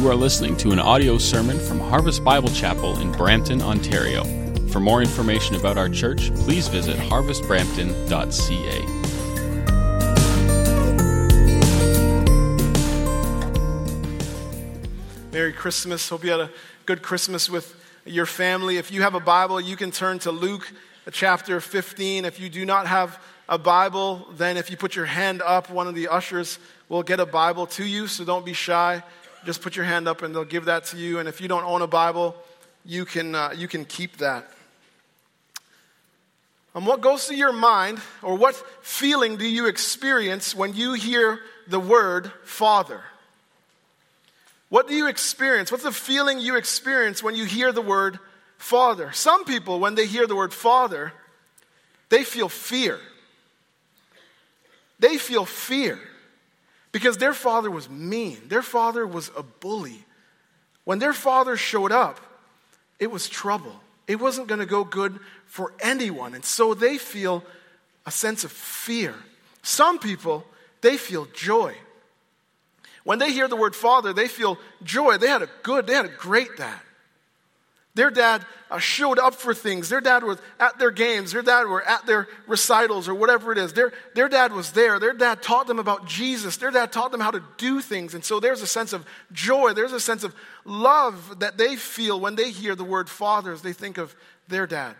You are listening to an audio sermon from Harvest Bible Chapel in Brampton, Ontario. For more information about our church, please visit harvestbrampton.ca. Merry Christmas. Hope you had a good Christmas with your family. If you have a Bible, you can turn to Luke chapter 15. If you do not have a Bible, then if you put your hand up, one of the ushers will get a Bible to you, so don't be shy just put your hand up and they'll give that to you. And if you don't own a Bible, you can, uh, you can keep that. And what goes through your mind, or what feeling do you experience when you hear the word Father? What do you experience? What's the feeling you experience when you hear the word Father? Some people, when they hear the word Father, they feel fear. They feel fear. Because their father was mean, their father was a bully. When their father showed up, it was trouble. It wasn't going to go good for anyone. And so they feel a sense of fear. Some people, they feel joy. When they hear the word father, they feel joy. They had a good, they had a great dad. Their dad uh, showed up for things. Their dad was at their games. Their dad were at their recitals or whatever it is. Their, their dad was there. Their dad taught them about Jesus. Their dad taught them how to do things. And so there's a sense of joy. There's a sense of love that they feel when they hear the word fathers. They think of their dad.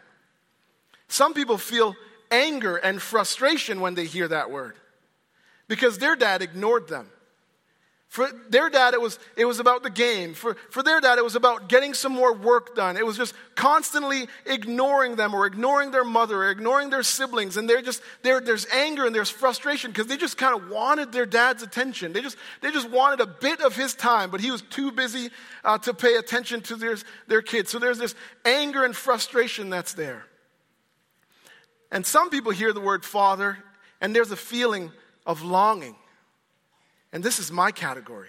Some people feel anger and frustration when they hear that word because their dad ignored them. For their dad, it was, it was about the game. For, for their dad, it was about getting some more work done. It was just constantly ignoring them or ignoring their mother or ignoring their siblings. And they're just, they're, there's anger and there's frustration because they just kind of wanted their dad's attention. They just, they just wanted a bit of his time, but he was too busy uh, to pay attention to their, their kids. So there's this anger and frustration that's there. And some people hear the word father and there's a feeling of longing. And this is my category.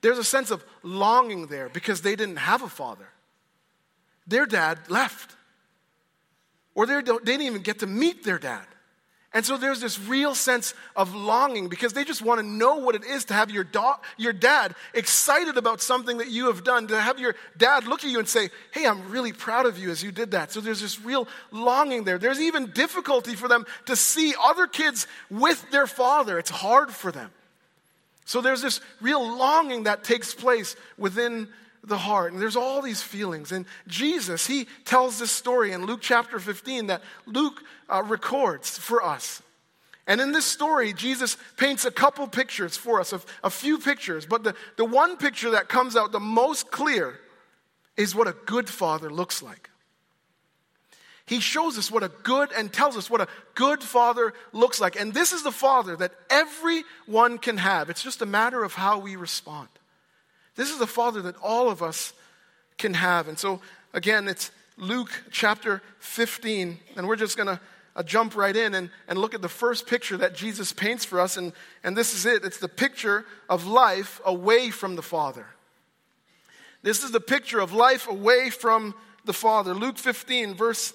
There's a sense of longing there because they didn't have a father. Their dad left, or they didn't even get to meet their dad. And so there's this real sense of longing because they just want to know what it is to have your, your dad excited about something that you have done, to have your dad look at you and say, Hey, I'm really proud of you as you did that. So there's this real longing there. There's even difficulty for them to see other kids with their father, it's hard for them. So there's this real longing that takes place within the heart. And there's all these feelings. And Jesus, he tells this story in Luke chapter 15 that Luke uh, records for us. And in this story, Jesus paints a couple pictures for us, a, a few pictures. But the, the one picture that comes out the most clear is what a good father looks like. He shows us what a good and tells us what a good father looks like. And this is the father that everyone can have. It's just a matter of how we respond. This is the father that all of us can have. And so, again, it's Luke chapter 15. And we're just going to uh, jump right in and, and look at the first picture that Jesus paints for us. And, and this is it it's the picture of life away from the Father. This is the picture of life away from the Father. Luke 15, verse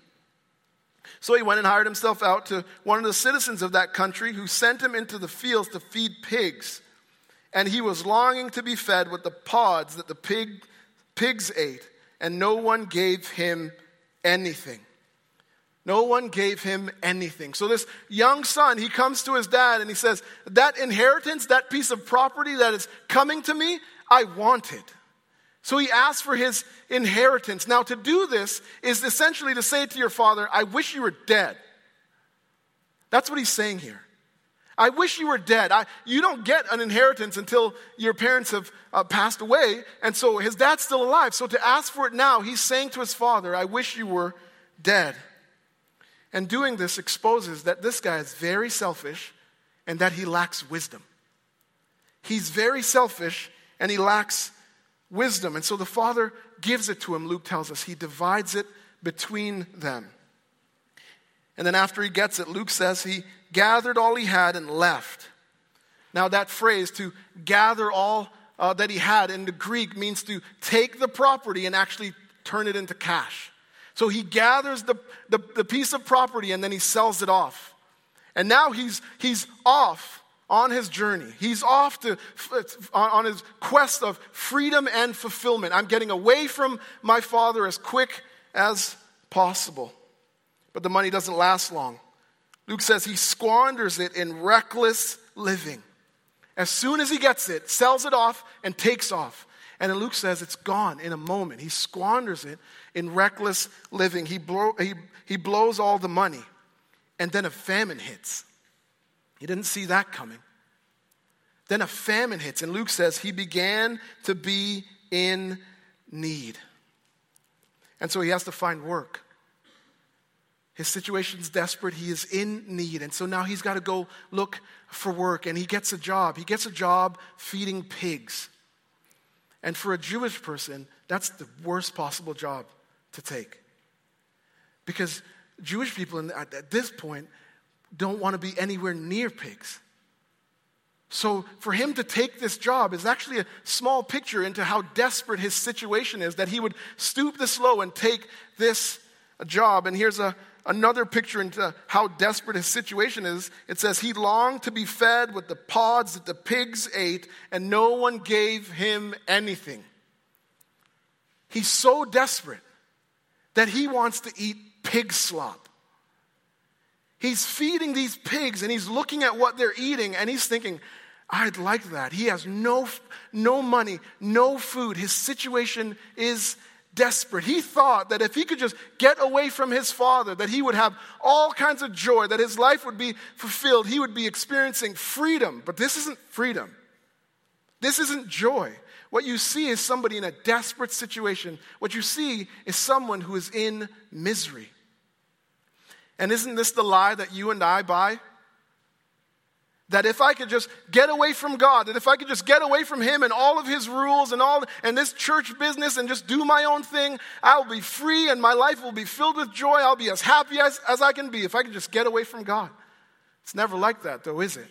So he went and hired himself out to one of the citizens of that country who sent him into the fields to feed pigs. And he was longing to be fed with the pods that the pig, pigs ate, and no one gave him anything. No one gave him anything. So, this young son, he comes to his dad and he says, That inheritance, that piece of property that is coming to me, I want it. So he asks for his inheritance. Now, to do this is essentially to say to your father, I wish you were dead. That's what he's saying here. I wish you were dead. I, you don't get an inheritance until your parents have uh, passed away. And so his dad's still alive. So to ask for it now, he's saying to his father, I wish you were dead. And doing this exposes that this guy is very selfish and that he lacks wisdom. He's very selfish and he lacks wisdom. And so the father gives it to him, Luke tells us. He divides it between them. And then after he gets it, Luke says he gathered all he had and left. Now, that phrase, to gather all uh, that he had in the Greek, means to take the property and actually turn it into cash. So he gathers the, the, the piece of property and then he sells it off. And now he's, he's off on his journey. He's off to, on his quest of freedom and fulfillment. I'm getting away from my father as quick as possible. But the money doesn't last long. Luke says he squanders it in reckless living. As soon as he gets it, sells it off and takes off. And Luke says it's gone in a moment. He squanders it in reckless living. He, blow, he, he blows all the money. And then a famine hits. He didn't see that coming. Then a famine hits. And Luke says he began to be in need. And so he has to find work. His situation's desperate. He is in need. And so now he's got to go look for work. And he gets a job. He gets a job feeding pigs. And for a Jewish person, that's the worst possible job to take. Because Jewish people at this point don't want to be anywhere near pigs. So, for him to take this job is actually a small picture into how desperate his situation is that he would stoop this low and take this job. And here's a, another picture into how desperate his situation is. It says, He longed to be fed with the pods that the pigs ate, and no one gave him anything. He's so desperate that he wants to eat pig slop. He's feeding these pigs and he's looking at what they're eating and he's thinking, I'd like that. He has no, no money, no food. His situation is desperate. He thought that if he could just get away from his father, that he would have all kinds of joy, that his life would be fulfilled. He would be experiencing freedom. But this isn't freedom. This isn't joy. What you see is somebody in a desperate situation. What you see is someone who is in misery. And isn't this the lie that you and I buy? That if I could just get away from God, that if I could just get away from Him and all of His rules and all and this church business and just do my own thing, I'll be free and my life will be filled with joy. I'll be as happy as, as I can be if I could just get away from God. It's never like that, though, is it?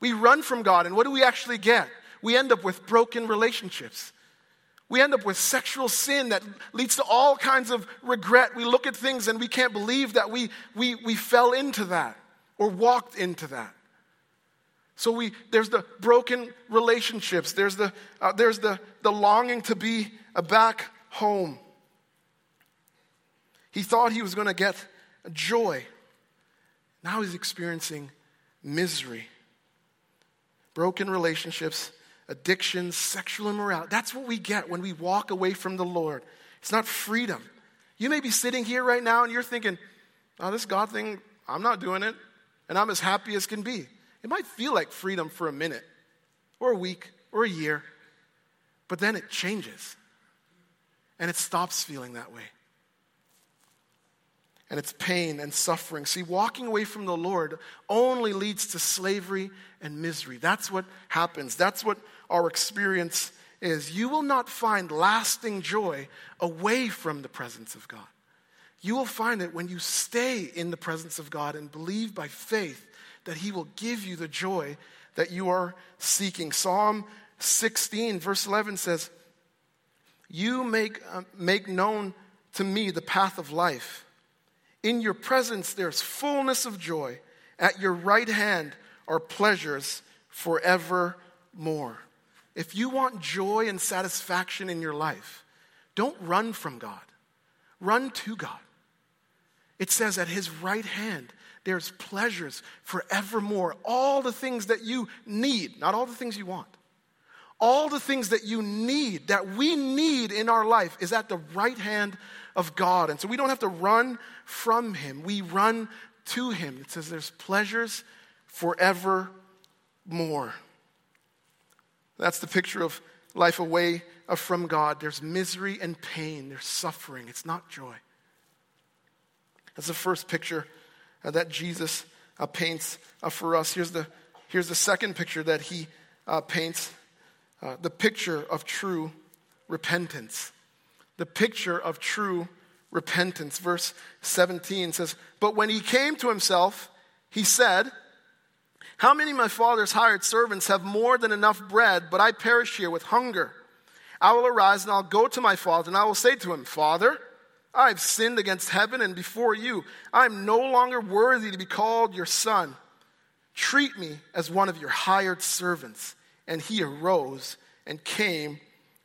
We run from God, and what do we actually get? We end up with broken relationships. We end up with sexual sin that leads to all kinds of regret. We look at things and we can't believe that we, we, we fell into that or walked into that. So we, there's the broken relationships. There's the, uh, there's the, the longing to be back home. He thought he was going to get joy. Now he's experiencing misery. Broken relationships, addictions, sexual immorality. That's what we get when we walk away from the Lord. It's not freedom. You may be sitting here right now and you're thinking, oh, this God thing, I'm not doing it, and I'm as happy as can be. It might feel like freedom for a minute, or a week, or a year, but then it changes. And it stops feeling that way. And it's pain and suffering. See, walking away from the Lord only leads to slavery and misery. That's what happens. That's what our experience is. You will not find lasting joy away from the presence of God. You will find it when you stay in the presence of God and believe by faith that He will give you the joy that you are seeking. Psalm 16, verse 11 says, You make, uh, make known to me the path of life. In your presence there's fullness of joy. At your right hand are pleasures forevermore. If you want joy and satisfaction in your life, don't run from God, run to God. It says, At his right hand there's pleasures forevermore. All the things that you need, not all the things you want. All the things that you need, that we need in our life, is at the right hand of God. And so we don't have to run from Him, we run to Him. It says there's pleasures forevermore. That's the picture of life away from God. There's misery and pain, there's suffering. It's not joy. That's the first picture uh, that Jesus uh, paints uh, for us. Here's the, here's the second picture that he paints the picture of true repentance. The picture of true repentance. Verse 17 says, But when he came to himself, he said, How many of my father's hired servants have more than enough bread, but I perish here with hunger? I will arise and I'll go to my father, and I will say to him, Father, I have sinned against heaven and before you. I am no longer worthy to be called your son. Treat me as one of your hired servants. And he arose and came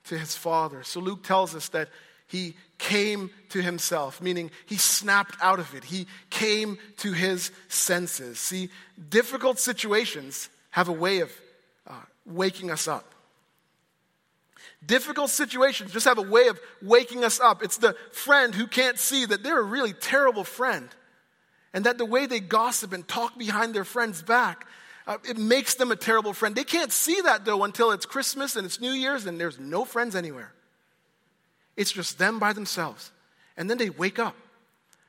to his father. So Luke tells us that he came to himself, meaning he snapped out of it. He came to his senses. See, difficult situations have a way of uh, waking us up. Difficult situations just have a way of waking us up. It's the friend who can't see that they're a really terrible friend and that the way they gossip and talk behind their friend's back, uh, it makes them a terrible friend. They can't see that though until it's Christmas and it's New Year's and there's no friends anywhere. It's just them by themselves. And then they wake up.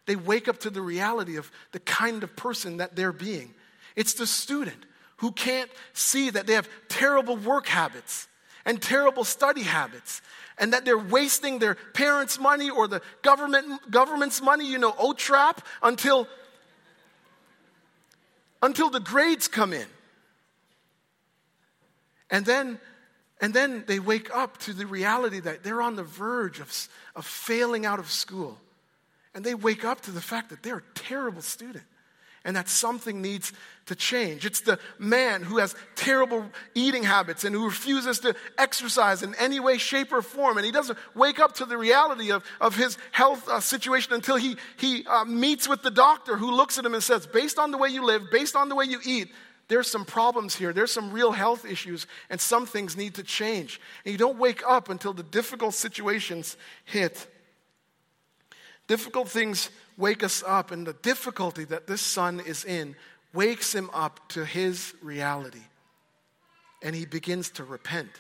They wake up to the reality of the kind of person that they're being. It's the student who can't see that they have terrible work habits and terrible study habits and that they're wasting their parents' money or the government, government's money, you know, OTRAP, until, until the grades come in. And then, and then they wake up to the reality that they're on the verge of, of failing out of school. And they wake up to the fact that they're a terrible student and that something needs to change. It's the man who has terrible eating habits and who refuses to exercise in any way, shape, or form. And he doesn't wake up to the reality of, of his health uh, situation until he, he uh, meets with the doctor who looks at him and says, Based on the way you live, based on the way you eat, there's some problems here. There's some real health issues, and some things need to change. And you don't wake up until the difficult situations hit. Difficult things wake us up, and the difficulty that this son is in wakes him up to his reality. And he begins to repent.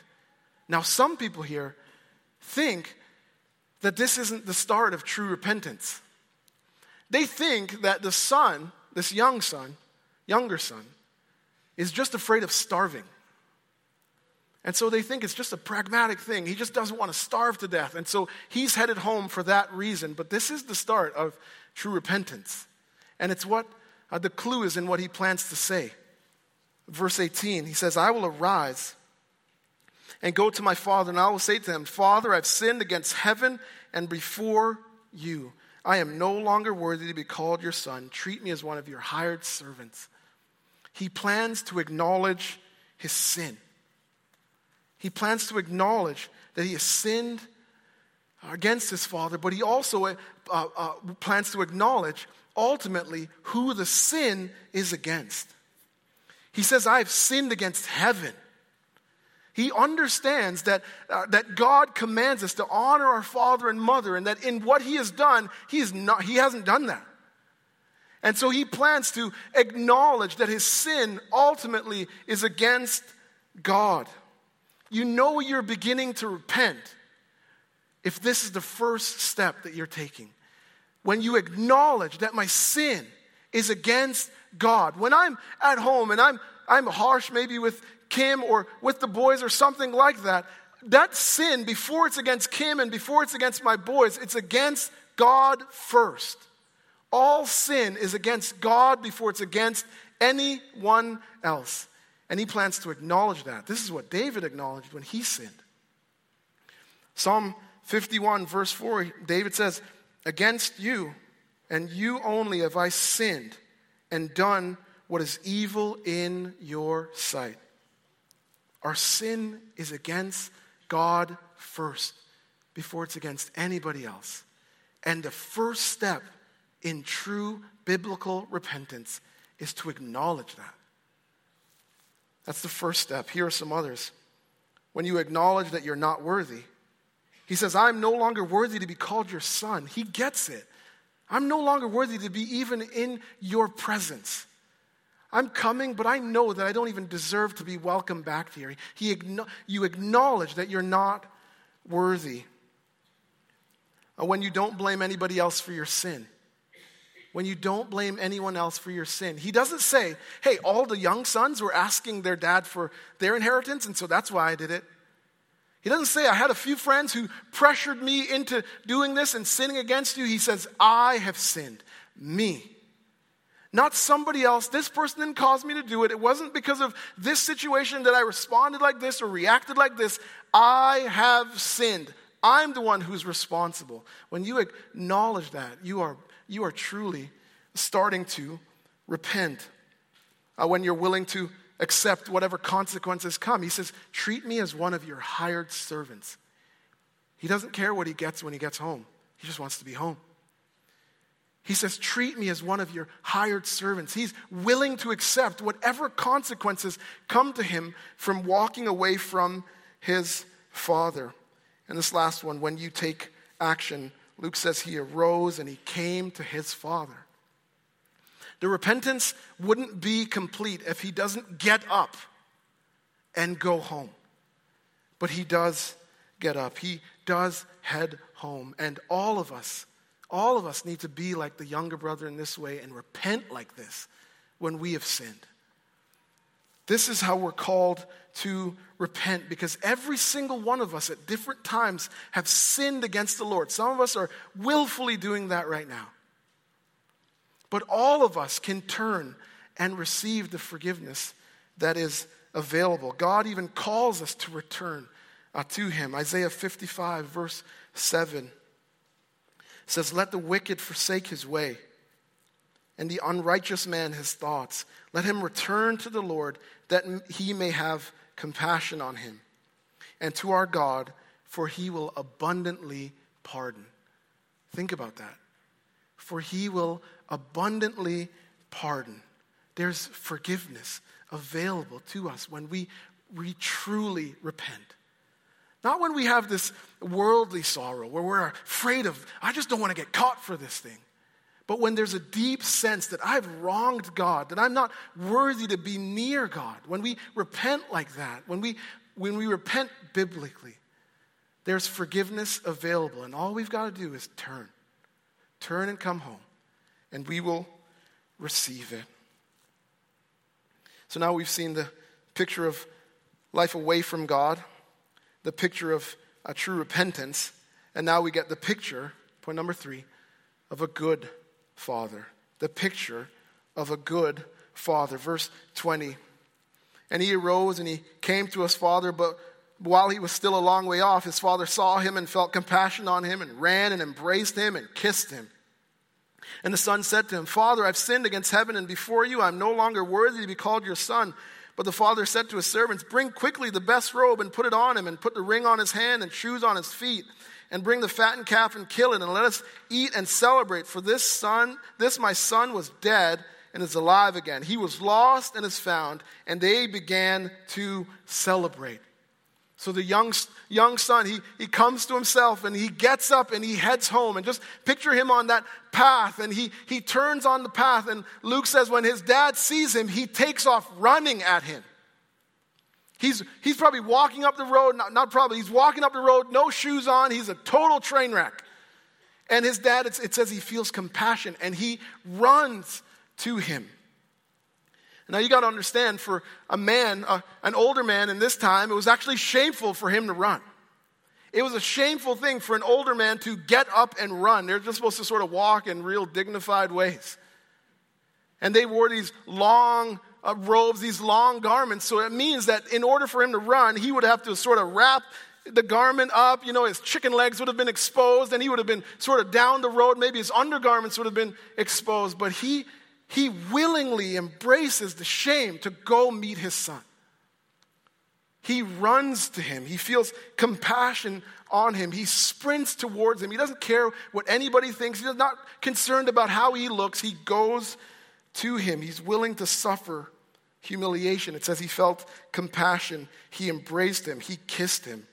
Now, some people here think that this isn't the start of true repentance. They think that the son, this young son, younger son, is just afraid of starving. And so they think it's just a pragmatic thing. He just doesn't want to starve to death. And so he's headed home for that reason. But this is the start of true repentance. And it's what uh, the clue is in what he plans to say. Verse 18, he says, I will arise and go to my father, and I will say to him, Father, I've sinned against heaven and before you. I am no longer worthy to be called your son. Treat me as one of your hired servants. He plans to acknowledge his sin. He plans to acknowledge that he has sinned against his father, but he also uh, uh, plans to acknowledge ultimately who the sin is against. He says, I've sinned against heaven. He understands that, uh, that God commands us to honor our father and mother, and that in what he has done, he, is not, he hasn't done that. And so he plans to acknowledge that his sin ultimately is against God. You know you're beginning to repent if this is the first step that you're taking. When you acknowledge that my sin is against God. When I'm at home and I'm, I'm harsh maybe with Kim or with the boys or something like that, that sin, before it's against Kim and before it's against my boys, it's against God first. All sin is against God before it's against anyone else. And he plans to acknowledge that. This is what David acknowledged when he sinned. Psalm 51, verse 4, David says, Against you and you only have I sinned and done what is evil in your sight. Our sin is against God first before it's against anybody else. And the first step in true biblical repentance is to acknowledge that. That's the first step. Here are some others. When you acknowledge that you're not worthy, he says, I'm no longer worthy to be called your son. He gets it. I'm no longer worthy to be even in your presence. I'm coming, but I know that I don't even deserve to be welcomed back here. He, you acknowledge that you're not worthy. Uh, when you don't blame anybody else for your sin, when you don't blame anyone else for your sin. He doesn't say, hey, all the young sons were asking their dad for their inheritance, and so that's why I did it. He doesn't say, I had a few friends who pressured me into doing this and sinning against you. He says, I have sinned. Me. Not somebody else. This person didn't cause me to do it. It wasn't because of this situation that I responded like this or reacted like this. I have sinned. I'm the one who's responsible. When you acknowledge that, you are, you are truly starting to repent. Uh, when you're willing to accept whatever consequences come, he says, Treat me as one of your hired servants. He doesn't care what he gets when he gets home, he just wants to be home. He says, Treat me as one of your hired servants. He's willing to accept whatever consequences come to him from walking away from his father. And this last one, when you take action, Luke says he arose and he came to his father. The repentance wouldn't be complete if he doesn't get up and go home. But he does get up, he does head home. And all of us, all of us need to be like the younger brother in this way and repent like this when we have sinned. This is how we're called to repent because every single one of us at different times have sinned against the Lord. Some of us are willfully doing that right now. But all of us can turn and receive the forgiveness that is available. God even calls us to return uh, to Him. Isaiah 55, verse 7 says, Let the wicked forsake his way and the unrighteous man his thoughts. Let him return to the Lord that he may have compassion on him, and to our God, for he will abundantly pardon. Think about that. For he will abundantly pardon. There's forgiveness available to us when we, we truly repent. Not when we have this worldly sorrow where we're afraid of, I just don't want to get caught for this thing. But when there's a deep sense that I've wronged God, that I'm not worthy to be near God, when we repent like that, when we, when we repent biblically, there's forgiveness available. And all we've got to do is turn. Turn and come home, and we will receive it. So now we've seen the picture of life away from God, the picture of a true repentance, and now we get the picture, point number three, of a good father. The picture of a good father. Verse 20. And he arose and he came to his father, but while he was still a long way off, his father saw him and felt compassion on him and ran and embraced him and kissed him. And the son said to him, Father, I've sinned against heaven and before you. I'm no longer worthy to be called your son. But the father said to his servants, Bring quickly the best robe and put it on him, and put the ring on his hand and shoes on his feet and bring the fattened calf and kill it, and let us eat and celebrate. For this son, this my son was dead and is alive again. He was lost and is found, and they began to celebrate. So the young, young son, he, he comes to himself and he gets up and he heads home. And just picture him on that path and he, he turns on the path. And Luke says, when his dad sees him, he takes off running at him. He's, he's probably walking up the road, not, not probably, he's walking up the road, no shoes on, he's a total train wreck. And his dad, it says he feels compassion and he runs to him. Now you got to understand, for a man, uh, an older man in this time, it was actually shameful for him to run. It was a shameful thing for an older man to get up and run. They're just supposed to sort of walk in real dignified ways. And they wore these long uh, robes, these long garments. So it means that in order for him to run, he would have to sort of wrap the garment up. You know, his chicken legs would have been exposed, and he would have been sort of down the road. Maybe his undergarments would have been exposed. But he, he willingly embraces the shame to go meet his son. He runs to him. He feels compassion on him. He sprints towards him. He doesn't care what anybody thinks. He's not concerned about how he looks. He goes to him. He's willing to suffer humiliation. It says he felt compassion. He embraced him. He kissed him.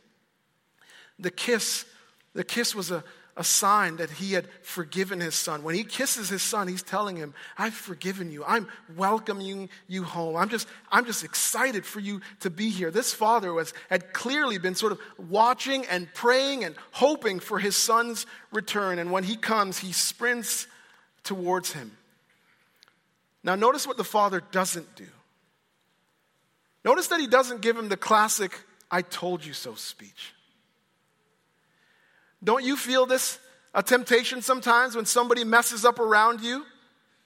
The kiss, the kiss was a, a sign that he had forgiven his son. When he kisses his son, he's telling him, I've forgiven you. I'm welcoming you home. I'm just, I'm just excited for you to be here. This father was, had clearly been sort of watching and praying and hoping for his son's return. And when he comes, he sprints towards him. Now, notice what the father doesn't do. Notice that he doesn't give him the classic, I told you so speech. Don't you feel this a temptation sometimes when somebody messes up around you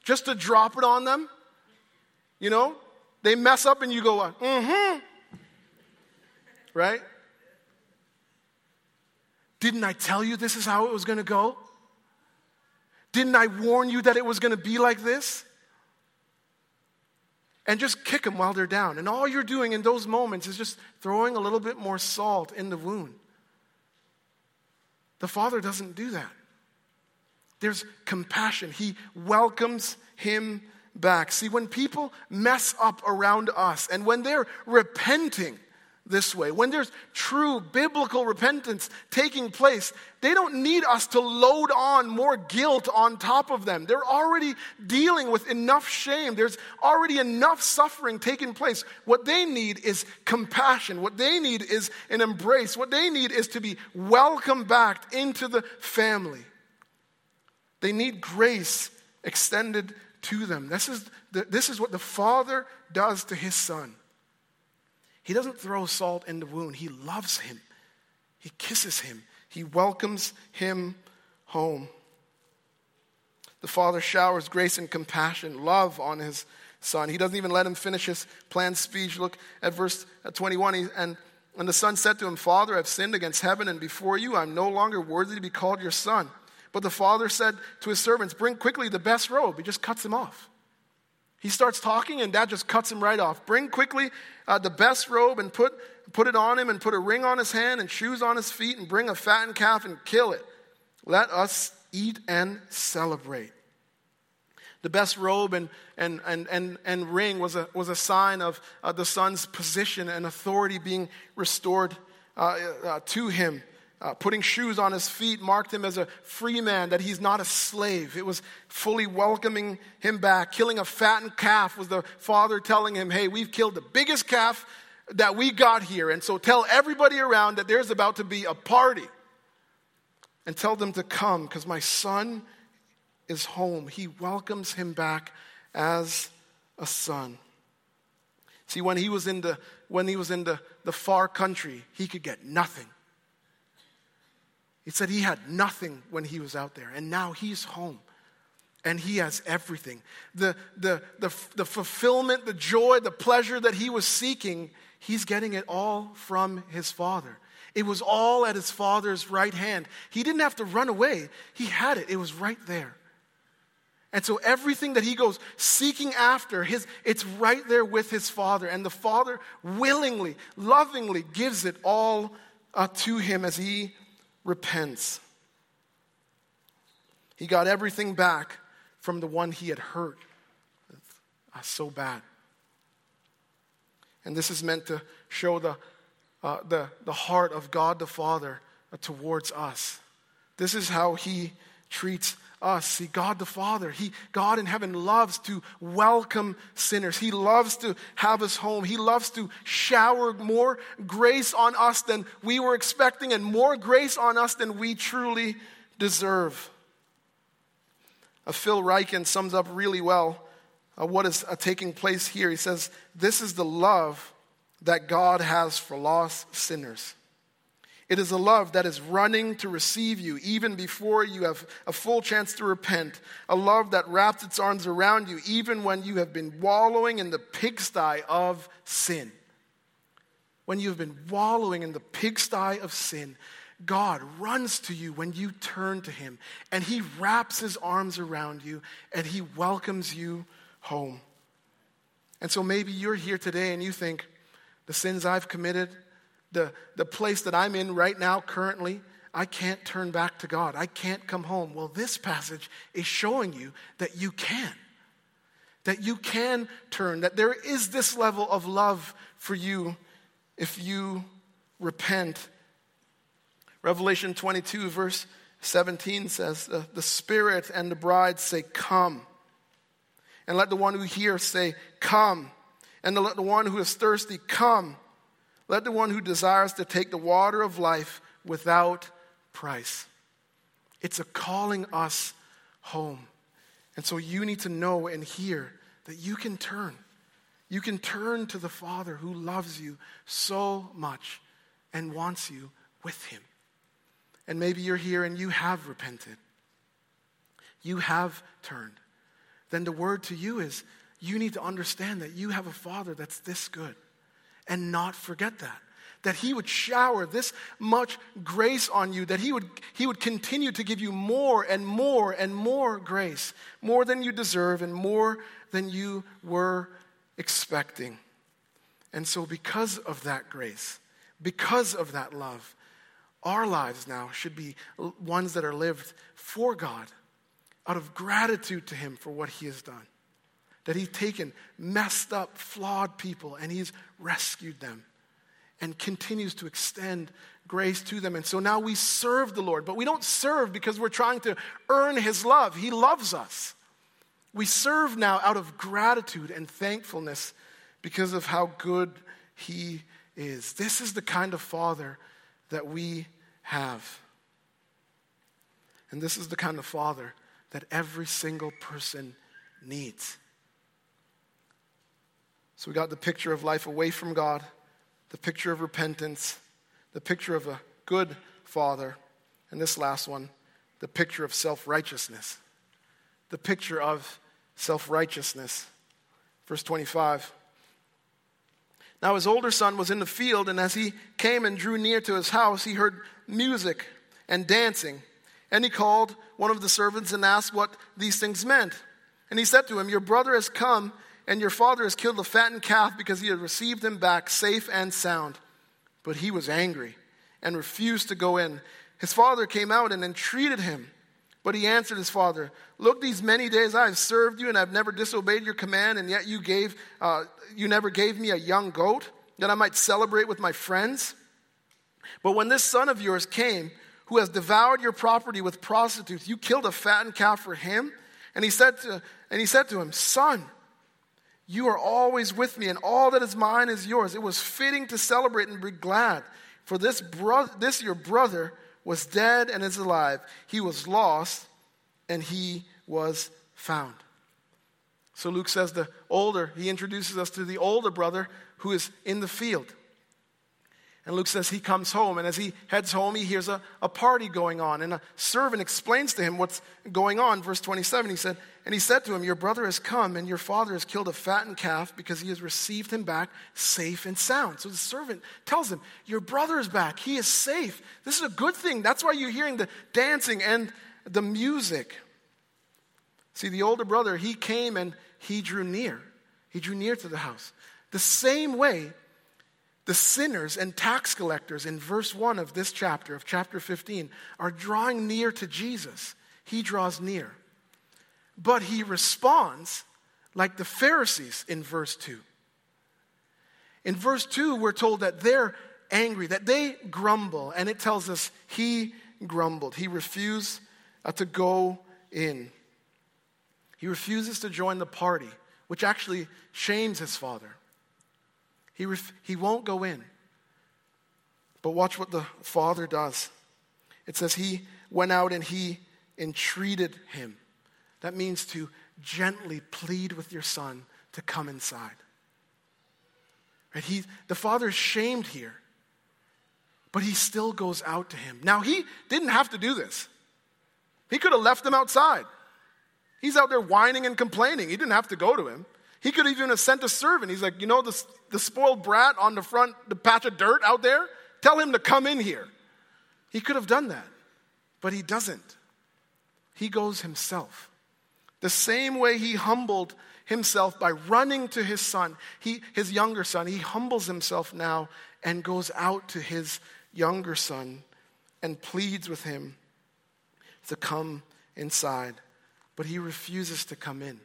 just to drop it on them? You know, they mess up and you go, mm hmm. Right? Didn't I tell you this is how it was going to go? Didn't I warn you that it was going to be like this? And just kick them while they're down. And all you're doing in those moments is just throwing a little bit more salt in the wound. The Father doesn't do that. There's compassion. He welcomes him back. See, when people mess up around us and when they're repenting, this way. When there's true biblical repentance taking place, they don't need us to load on more guilt on top of them. They're already dealing with enough shame. There's already enough suffering taking place. What they need is compassion. What they need is an embrace. What they need is to be welcomed back into the family. They need grace extended to them. This is, the, this is what the Father does to his Son. He doesn't throw salt in the wound, he loves him. He kisses him, he welcomes him home. The Father showers grace and compassion, love on his Son. He doesn't even let him finish his planned speech. Look at verse 21. He, and, and the Son said to him, Father, I've sinned against heaven and before you. I'm no longer worthy to be called your Son. But the Father said to his servants, Bring quickly the best robe. He just cuts him off. He starts talking, and dad just cuts him right off. Bring quickly uh, the best robe and put, put it on him, and put a ring on his hand and shoes on his feet, and bring a fattened calf and kill it. Let us eat and celebrate. The best robe and, and, and, and, and ring was a, was a sign of uh, the son's position and authority being restored uh, uh to him. Uh, putting shoes on his feet marked him as a free man, that he's not a slave. It was fully welcoming him back. Killing a fattened calf was the father telling him, Hey, we've killed the biggest calf that we got here. And so tell everybody around that there's about to be a party. And tell them to come because my son is home. He welcomes him back as a son. See, when he was in the, when he was in the, the far country, he could get nothing. He said he had nothing when he was out there, and now he's home and he has everything. The, the, the, the fulfillment, the joy, the pleasure that he was seeking, he's getting it all from his father. It was all at his father's right hand. He didn't have to run away, he had it, it was right there. And so everything that he goes seeking after, his, it's right there with his father. And the father willingly, lovingly gives it all uh, to him as he repents. He got everything back from the one he had hurt. Uh, so bad. And this is meant to show the, uh, the, the heart of God the Father towards us. This is how he treats us. See, God the Father, He, God in heaven loves to welcome sinners. He loves to have us home. He loves to shower more grace on us than we were expecting and more grace on us than we truly deserve. Uh, Phil Ryken sums up really well uh, what is uh, taking place here. He says, This is the love that God has for lost sinners. It is a love that is running to receive you even before you have a full chance to repent. A love that wraps its arms around you even when you have been wallowing in the pigsty of sin. When you have been wallowing in the pigsty of sin, God runs to you when you turn to Him and He wraps His arms around you and He welcomes you home. And so maybe you're here today and you think, the sins I've committed, the, the place that I'm in right now, currently, I can't turn back to God. I can't come home. Well, this passage is showing you that you can. That you can turn, that there is this level of love for you if you repent. Revelation 22, verse 17 says, the, the Spirit and the bride say, Come. And let the one who hears say, Come. And let the one who is thirsty come. Let the one who desires to take the water of life without price. It's a calling us home. And so you need to know and hear that you can turn. You can turn to the Father who loves you so much and wants you with Him. and maybe you're here and you have repented, you have turned, then the word to you is you need to understand that you have a Father that's this good and not forget that. That He would shower this much grace on you, that He would, he would continue to give you more and more and more grace, more than you deserve and more than you were expecting. And so, because of that grace, because of that love, our lives now should be ones that are lived for God out of gratitude to Him for what He has done. That He's taken messed up, flawed people and He's rescued them and continues to extend grace to them. And so now we serve the Lord, but we don't serve because we're trying to earn His love. He loves us. We serve now out of gratitude and thankfulness because of how good He is. This is the kind of Father that we have. And this is the kind of Father that every single person needs. So we got the picture of life away from God, the picture of repentance, the picture of a good father, and this last one, the picture of self righteousness. The picture of self righteousness. Verse 25. Now his older son was in the field, and as he came and drew near to his house, he heard music and dancing. And he called one of the servants and asked what these things meant. And he said to him, Your brother has come, and your father has killed a fattened calf because he had received him back safe and sound. But he was angry and refused to go in. His father came out and entreated him. But he answered his father, Look, these many days I have served you, and I've never disobeyed your command, and yet you, gave, uh, you never gave me a young goat that I might celebrate with my friends. But when this son of yours came, who has devoured your property with prostitutes. You killed a fattened calf for him. And he said to, and he said to him, Son, you are always with me, and all that is mine is yours. It was fitting to celebrate and be glad. For this, bro- this your brother was dead and is alive. He was lost, and he was found. So Luke says the older, he introduces us to the older brother who is in the field. And Luke says he comes home, and as he heads home, he hears a, a party going on. And a servant explains to him what's going on. Verse 27, he said, And he said to him, Your brother has come, and your father has killed a fattened calf because he has received him back safe and sound. So the servant tells him, Your brother is back. He is safe. This is a good thing. That's why you're hearing the dancing and the music. See, the older brother, he came and he drew near. He drew near to the house. The same way the sinners and tax collectors in verse 1 of this chapter, of chapter 15, are drawing near to Jesus. He draws near. But he responds like the Pharisees in verse 2. In verse 2, we're told that they're angry, that they grumble, and it tells us he grumbled. He refused uh, to go in. He refuses to join the party, which actually shames his father. He, ref- he won't go in. But watch what the father does. It says he went out and he entreated him. That means to gently plead with your son to come inside. Right? He, the father is shamed here, but he still goes out to him. Now, he didn't have to do this, he could have left him outside. He's out there whining and complaining. He didn't have to go to him. He could even have sent a servant. He's like, you know, the, the spoiled brat on the front, the patch of dirt out there? Tell him to come in here. He could have done that, but he doesn't. He goes himself. The same way he humbled himself by running to his son, he, his younger son, he humbles himself now and goes out to his younger son and pleads with him to come inside. But he refuses to come in.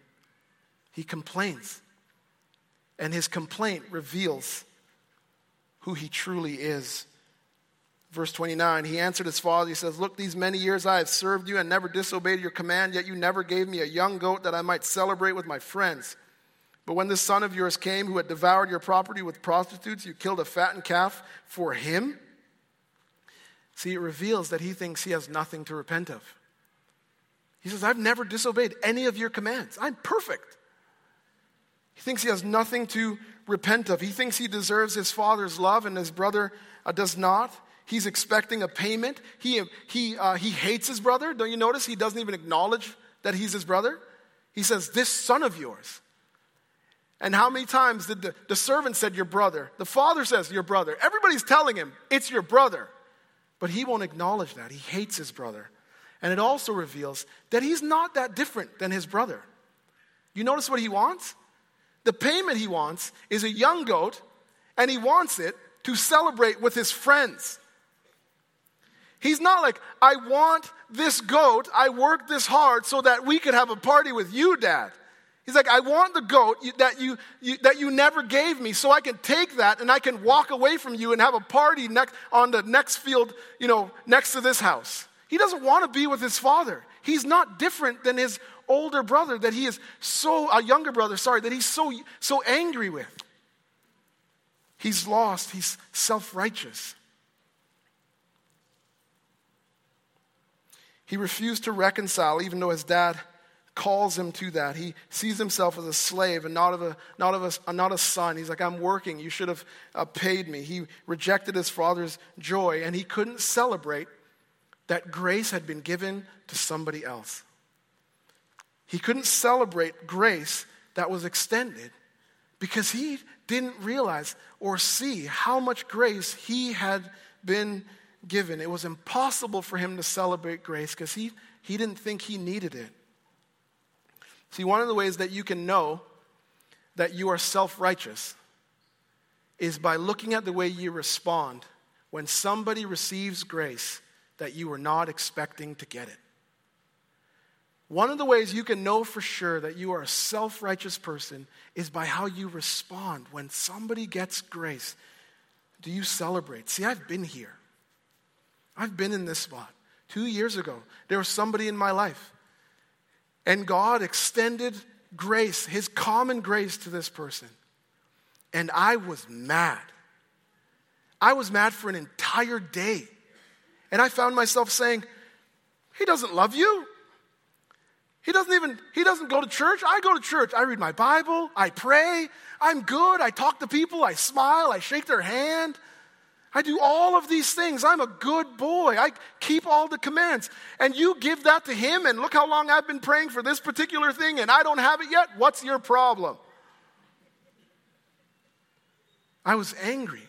He complains. And his complaint reveals who he truly is. Verse 29, he answered his father. He says, Look, these many years I have served you and never disobeyed your command, yet you never gave me a young goat that I might celebrate with my friends. But when this son of yours came who had devoured your property with prostitutes, you killed a fattened calf for him. See, it reveals that he thinks he has nothing to repent of. He says, I've never disobeyed any of your commands. I'm perfect. He thinks he has nothing to repent of. He thinks he deserves his father's love and his brother uh, does not. He's expecting a payment. He, he, uh, he hates his brother. Don't you notice? He doesn't even acknowledge that he's his brother. He says, This son of yours. And how many times did the, the servant said, Your brother? The father says, Your brother. Everybody's telling him, It's your brother. But he won't acknowledge that. He hates his brother. And it also reveals that he's not that different than his brother. You notice what he wants? The payment he wants is a young goat, and he wants it to celebrate with his friends. He's not like, I want this goat, I worked this hard so that we could have a party with you, Dad. He's like, I want the goat that you, you, that you never gave me so I can take that and I can walk away from you and have a party next, on the next field, you know, next to this house. He doesn't want to be with his father. He's not different than his older brother that he is so, a younger brother, sorry, that he's so, so angry with. He's lost, he's self righteous. He refused to reconcile, even though his dad calls him to that. He sees himself as a slave and not, of a, not, of a, not a son. He's like, I'm working. You should have uh, paid me. He rejected his father's joy, and he couldn't celebrate that grace had been given to somebody else. He couldn't celebrate grace that was extended because he didn't realize or see how much grace he had been given. It was impossible for him to celebrate grace because he, he didn't think he needed it. See, one of the ways that you can know that you are self righteous is by looking at the way you respond when somebody receives grace that you were not expecting to get it. One of the ways you can know for sure that you are a self righteous person is by how you respond when somebody gets grace. Do you celebrate? See, I've been here. I've been in this spot. Two years ago, there was somebody in my life, and God extended grace, His common grace to this person. And I was mad. I was mad for an entire day. And I found myself saying, He doesn't love you. He doesn't even, he doesn't go to church. I go to church. I read my Bible. I pray. I'm good. I talk to people. I smile. I shake their hand. I do all of these things. I'm a good boy. I keep all the commands. And you give that to him, and look how long I've been praying for this particular thing, and I don't have it yet. What's your problem? I was angry,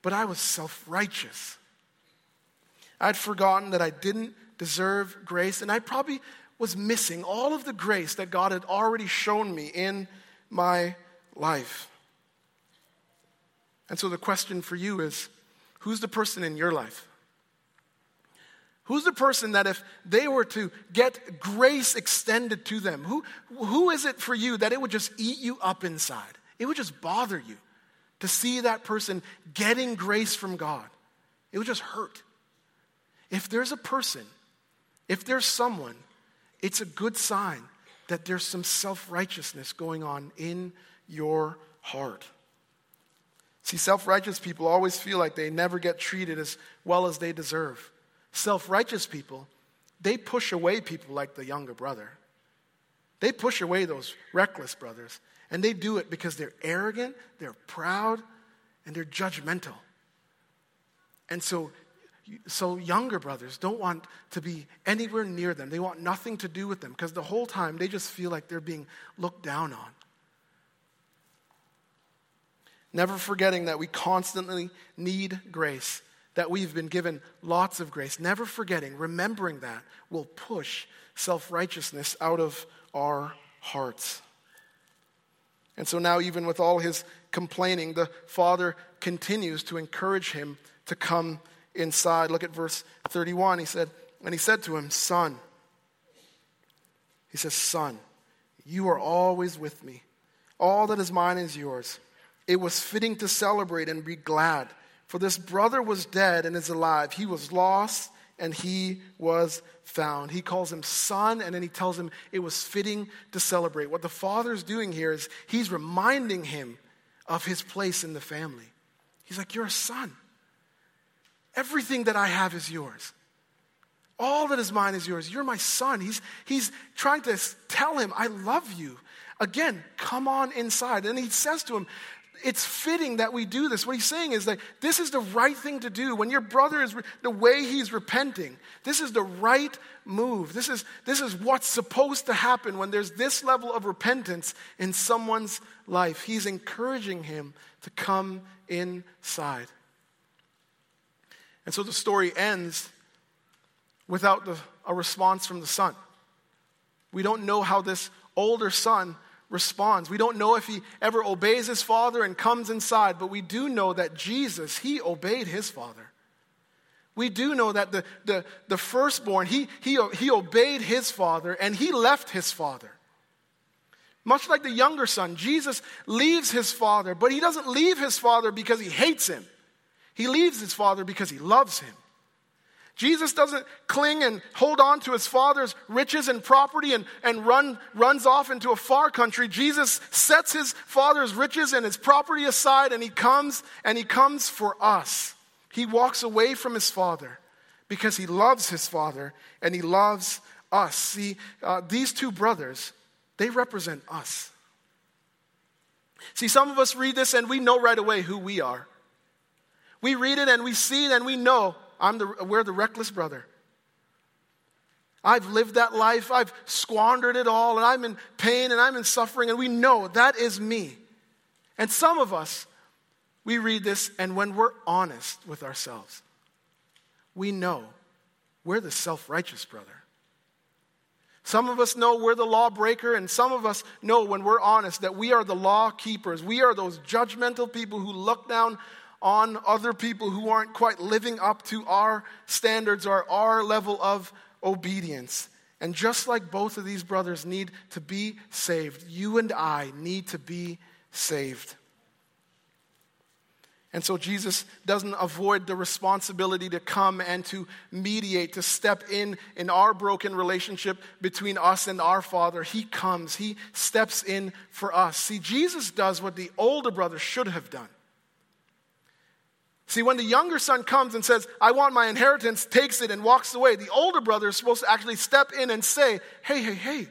but I was self righteous. I'd forgotten that I didn't deserve grace, and I probably was missing all of the grace that God had already shown me in my life. And so the question for you is who's the person in your life? Who's the person that if they were to get grace extended to them, who, who is it for you that it would just eat you up inside? It would just bother you to see that person getting grace from God. It would just hurt. If there's a person, if there's someone, it's a good sign that there's some self righteousness going on in your heart. See, self righteous people always feel like they never get treated as well as they deserve. Self righteous people, they push away people like the younger brother. They push away those reckless brothers. And they do it because they're arrogant, they're proud, and they're judgmental. And so so younger brothers don't want to be anywhere near them. They want nothing to do with them because the whole time they just feel like they're being looked down on. Never forgetting that we constantly need grace, that we've been given lots of grace. Never forgetting, remembering that will push self righteousness out of our hearts. And so now, even with all his complaining, the father continues to encourage him to come inside. Look at verse 31. He said, And he said to him, Son, he says, Son, you are always with me. All that is mine is yours. It was fitting to celebrate and be glad, for this brother was dead and is alive. He was lost and he was found. He calls him son, and then he tells him it was fitting to celebrate. What the father is doing here is he's reminding him of his place in the family. He's like, You're a son. Everything that I have is yours. All that is mine is yours. You're my son. He's, he's trying to tell him, I love you. Again, come on inside. And he says to him, it's fitting that we do this. What he's saying is that this is the right thing to do. When your brother is, the way he's repenting, this is the right move. This is, this is what's supposed to happen when there's this level of repentance in someone's life. He's encouraging him to come inside. And so the story ends without the, a response from the son. We don't know how this older son responds. We don't know if he ever obeys his father and comes inside, but we do know that Jesus, he obeyed his father. We do know that the, the, the firstborn, he, he, he obeyed his father and he left his father. Much like the younger son, Jesus leaves his father, but he doesn't leave his father because he hates him. He leaves his father because he loves him. Jesus doesn't cling and hold on to his father's riches and property and, and run, runs off into a far country. Jesus sets his father's riches and his property aside and he comes and he comes for us. He walks away from his father because he loves his father and he loves us. See, uh, these two brothers, they represent us. See, some of us read this and we know right away who we are. We read it and we see it and we know I'm the, we're the reckless brother. I've lived that life. I've squandered it all, and I'm in pain and I'm in suffering, and we know that is me. And some of us, we read this, and when we're honest with ourselves, we know we're the self righteous brother. Some of us know we're the lawbreaker, and some of us know when we're honest that we are the law keepers. We are those judgmental people who look down on other people who aren't quite living up to our standards or our level of obedience. And just like both of these brothers need to be saved, you and I need to be saved. And so Jesus doesn't avoid the responsibility to come and to mediate, to step in in our broken relationship between us and our Father. He comes, He steps in for us. See, Jesus does what the older brother should have done. See, when the younger son comes and says, I want my inheritance, takes it and walks away, the older brother is supposed to actually step in and say, Hey, hey, hey,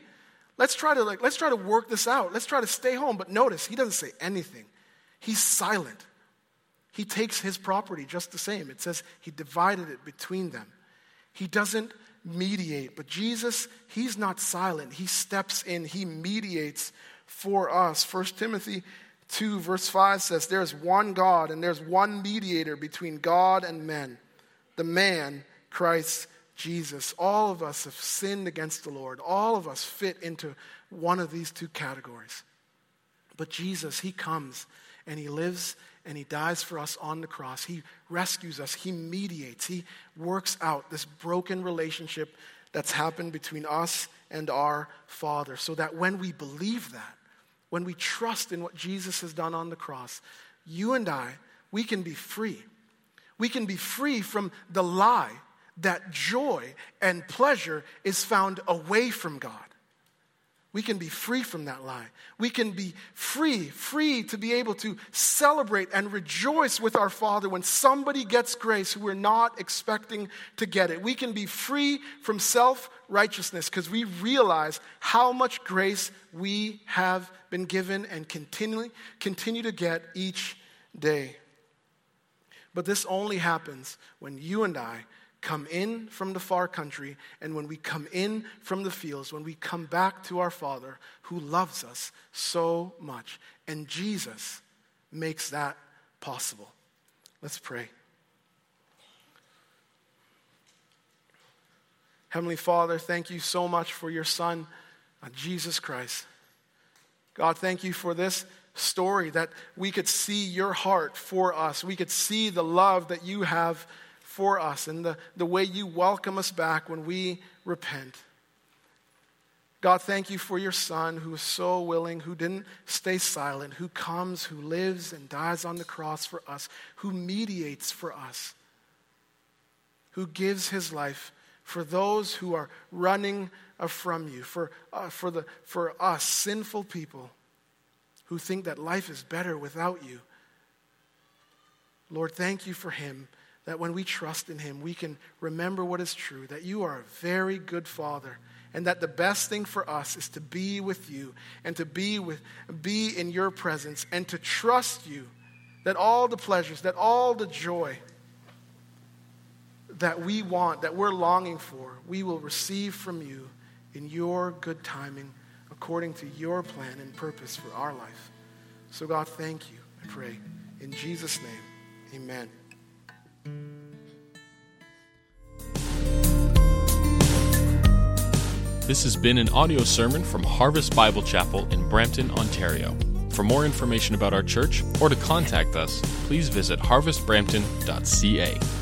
let's try to like, let's try to work this out. Let's try to stay home. But notice, he doesn't say anything. He's silent. He takes his property just the same. It says he divided it between them. He doesn't mediate. But Jesus, he's not silent. He steps in, he mediates for us. 1 Timothy 2, verse 5 says, There's one God and there's one mediator between God and men, the man, Christ Jesus. All of us have sinned against the Lord. All of us fit into one of these two categories. But Jesus, He comes and He lives and He dies for us on the cross. He rescues us, He mediates, He works out this broken relationship that's happened between us and our Father so that when we believe that, when we trust in what Jesus has done on the cross, you and I, we can be free. We can be free from the lie that joy and pleasure is found away from God. We can be free from that lie. We can be free, free to be able to celebrate and rejoice with our Father when somebody gets grace who we're not expecting to get it. We can be free from self righteousness because we realize how much grace we have been given and continually continue to get each day. But this only happens when you and I come in from the far country, and when we come in from the fields, when we come back to our Father who loves us so much. And Jesus makes that possible. Let's pray. Heavenly Father, thank you so much for your Son, uh, Jesus Christ. God, thank you for this story that we could see your heart for us. We could see the love that you have for us and the, the way you welcome us back when we repent. God, thank you for your son who is so willing, who didn't stay silent, who comes, who lives and dies on the cross for us, who mediates for us, who gives his life for those who are running from you, for, uh, for, the, for us, sinful people who think that life is better without you. Lord, thank you for him that when we trust in Him, we can remember what is true that you are a very good Father and that the best thing for us is to be with you and to be with be in your presence and to trust you that all the pleasures that all the joy that we want that we're longing for we will receive from you in your good timing according to your plan and purpose for our life. So god thank you i pray. In jesus name amen This has been an audio sermon from Harvest Bible Chapel in Brampton, Ontario. For more information about our church or to contact us, please visit harvestbrampton.ca.